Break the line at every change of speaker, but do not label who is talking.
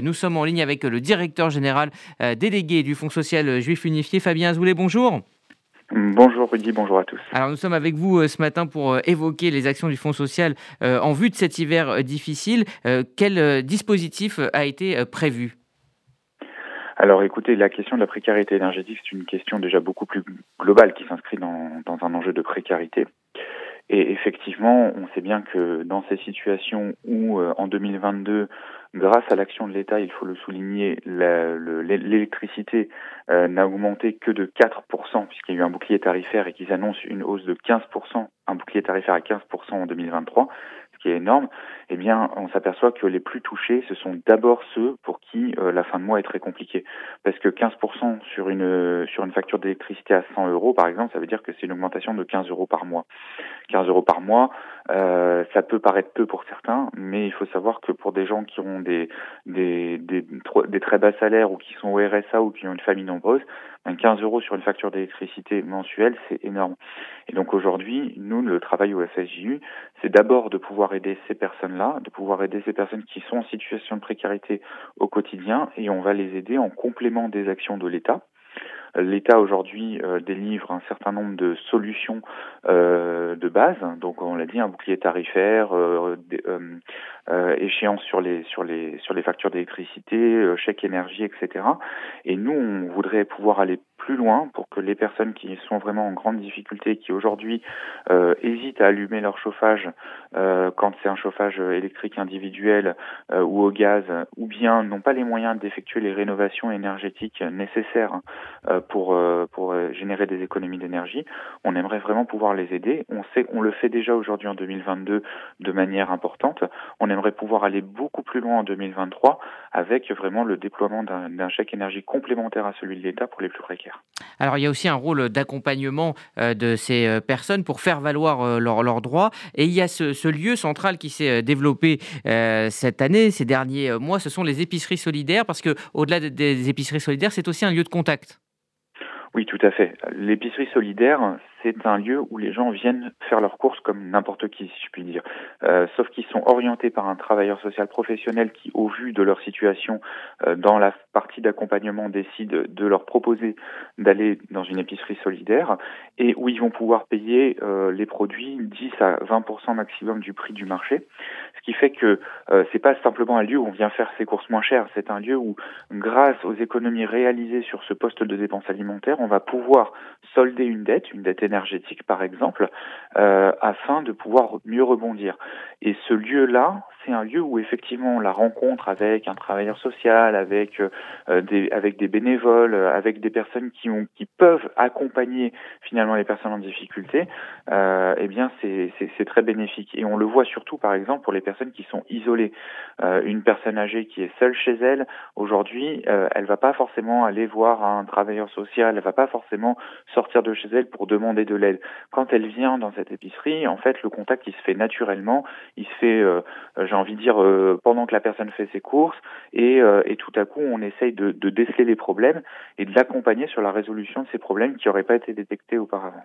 Nous sommes en ligne avec le directeur général délégué du Fonds social juif unifié, Fabien Azoulay. Bonjour.
Bonjour Rudy, bonjour à tous.
Alors nous sommes avec vous ce matin pour évoquer les actions du Fonds social en vue de cet hiver difficile. Quel dispositif a été prévu?
Alors écoutez, la question de la précarité énergétique, c'est une question déjà beaucoup plus globale qui s'inscrit dans, dans, un enjeu de précarité. Et effectivement, on sait bien que dans ces situations où euh, en 2022, grâce à l'action de l'État, il faut le souligner, l'électricité euh, n'a augmenté que de 4%, puisqu'il y a eu un bouclier tarifaire et qu'ils annoncent une hausse de 15%, un bouclier tarifaire à 15% en 2023, ce qui est énorme, eh bien, on s'aperçoit que les plus touchés, ce sont d'abord ceux pour qui euh, la fin de mois est très compliquée. Parce que 15% sur une, sur une facture d'électricité à 100 euros, par exemple, ça veut dire que c'est une augmentation de 15 euros par mois. 15 euros par mois, euh, ça peut paraître peu pour certains, mais il faut savoir que pour des gens qui ont des, des, des, très bas salaires ou qui sont au RSA ou qui ont une famille nombreuse, 15 ben, euros sur une facture d'électricité mensuelle, c'est énorme. Et donc aujourd'hui, nous, le travail au FSJU, c'est d'abord de pouvoir aider ces personnes-là, de pouvoir aider ces personnes qui sont en situation de précarité au quotidien, et on va les aider en complément des actions de l'État. L'État aujourd'hui euh, délivre un certain nombre de solutions euh, de base. Donc on l'a dit, un bouclier tarifaire, euh, euh, échéance sur les sur les sur les factures d'électricité, chèque énergie, etc. Et nous, on voudrait pouvoir aller plus loin pour que les personnes qui sont vraiment en grande difficulté, qui aujourd'hui euh, hésitent à allumer leur chauffage euh, quand c'est un chauffage électrique individuel euh, ou au gaz, ou bien n'ont pas les moyens d'effectuer les rénovations énergétiques nécessaires euh, pour euh, pour générer des économies d'énergie, on aimerait vraiment pouvoir les aider. On sait qu'on le fait déjà aujourd'hui en 2022 de manière importante. On aimerait pouvoir aller beaucoup plus loin en 2023 avec vraiment le déploiement d'un chèque énergie complémentaire à celui de l'État pour les plus précaires.
Alors il y a aussi un rôle d'accompagnement euh, de ces euh, personnes pour faire valoir euh, leurs droits. Et il y a ce, lieu central qui s'est développé cette année, ces derniers mois, ce sont les épiceries solidaires, parce que au-delà des épiceries solidaires, c'est aussi un lieu de contact.
Oui, tout à fait. L'épicerie solidaire, c'est un lieu où les gens viennent faire leurs courses comme n'importe qui, si je puis dire. Euh, sauf qu'ils sont orientés par un travailleur social professionnel qui, au vu de leur situation, euh, dans la partie d'accompagnement, décide de leur proposer d'aller dans une épicerie solidaire et où ils vont pouvoir payer euh, les produits 10 à 20% maximum du prix du marché. Ce qui fait que c'est pas simplement un lieu où on vient faire ses courses moins chères, c'est un lieu où, grâce aux économies réalisées sur ce poste de dépenses alimentaires, on va pouvoir solder une dette, une dette par exemple, euh, afin de pouvoir mieux rebondir. Et ce lieu-là, c'est un lieu où effectivement la rencontre avec un travailleur social, avec euh, des avec des bénévoles, avec des personnes qui ont qui peuvent accompagner finalement les personnes en difficulté, euh, eh bien c'est c'est très bénéfique. Et on le voit surtout par exemple pour les personnes qui sont isolées. Euh, une personne âgée qui est seule chez elle aujourd'hui, euh, elle va pas forcément aller voir un travailleur social, elle va pas forcément sortir de chez elle pour demander de l'aide. Quand elle vient dans cette épicerie, en fait le contact il se fait naturellement, il se fait euh, j'ai envie de dire, euh, pendant que la personne fait ses courses, et, euh, et tout à coup, on essaye de, de déceler les problèmes et de l'accompagner sur la résolution de ces problèmes qui n'auraient pas été détectés auparavant.